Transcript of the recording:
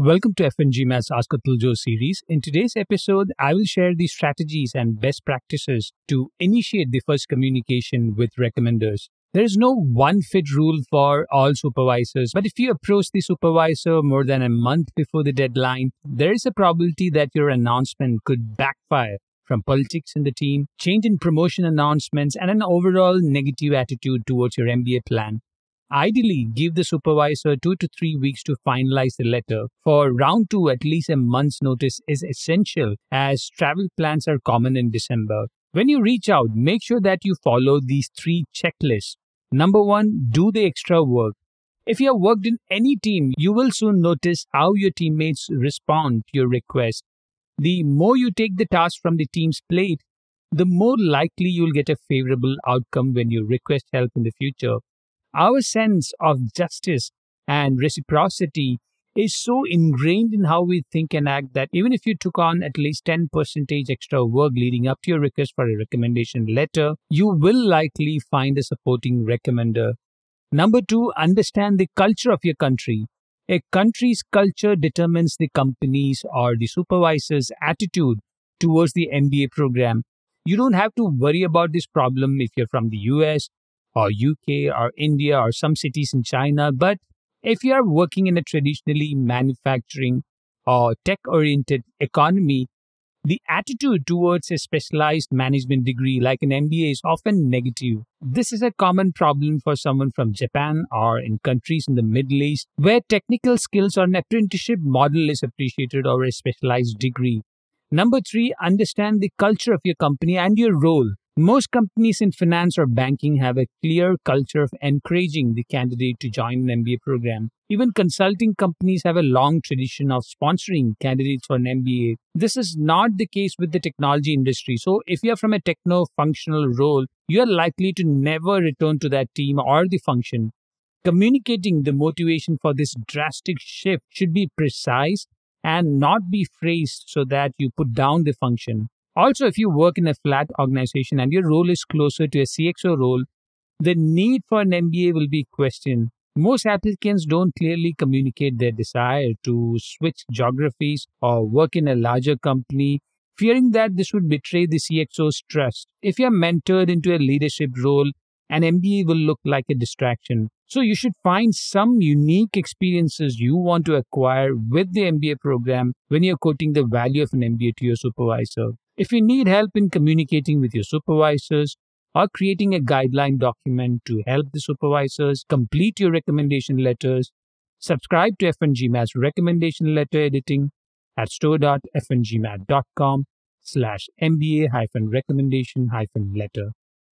Welcome to F1GMAT's Ask Atul Jose series. In today's episode, I will share the strategies and best practices to initiate the first communication with recommenders. There is no one fit rule for all supervisors, but if you approach the supervisor more than a month before the deadline, there is a probability that your announcement could backfire from politics in the team, change in promotion announcements, and an overall negative attitude towards your MBA plan. Ideally, give the supervisor two to three weeks to finalize the letter. For round two, at least a month's notice is essential as travel plans are common in December. When you reach out, make sure that you follow these three checklists. Number one, do the extra work. If you have worked in any team, you will soon notice how your teammates respond to your request. The more you take the task from the team's plate, the more likely you'll get a favorable outcome when you request help in the future. Our sense of justice and reciprocity is so ingrained in how we think and act that even if you took on at least 10% extra work leading up to your request for a recommendation letter, you will likely find a supporting recommender. Number two, understand the culture of your country. A country's culture determines the company's or the supervisor's attitude towards the MBA program. You don't have to worry about this problem if you're from the US or UK or India or some cities in China, but if you are working in a traditionally manufacturing or tech oriented economy, the attitude towards a specialized management degree like an MBA is often negative. This is a common problem for someone from Japan or in countries in the Middle East where technical skills or an apprenticeship model is appreciated over a specialized degree. Number three, understand the culture of your company and your role. Most companies in finance or banking have a clear culture of encouraging the candidate to join an MBA program. Even consulting companies have a long tradition of sponsoring candidates for an MBA. This is not the case with the technology industry. So, if you're from a techno functional role, you are likely to never return to that team or the function. Communicating the motivation for this drastic shift should be precise and not be phrased so that you put down the function. Also, if you work in a flat organization and your role is closer to a CXO role, the need for an MBA will be questioned. Most applicants don't clearly communicate their desire to switch geographies or work in a larger company, fearing that this would betray the CXO's trust. If you're mentored into a leadership role, an MBA will look like a distraction. So you should find some unique experiences you want to acquire with the MBA program when you're quoting the value of an MBA to your supervisor. If you need help in communicating with your supervisors or creating a guideline document to help the supervisors complete your recommendation letters, subscribe to F1GMAT's recommendation letter editing at store.f1gmat.com slash MBA hyphen recommendation hyphen letter.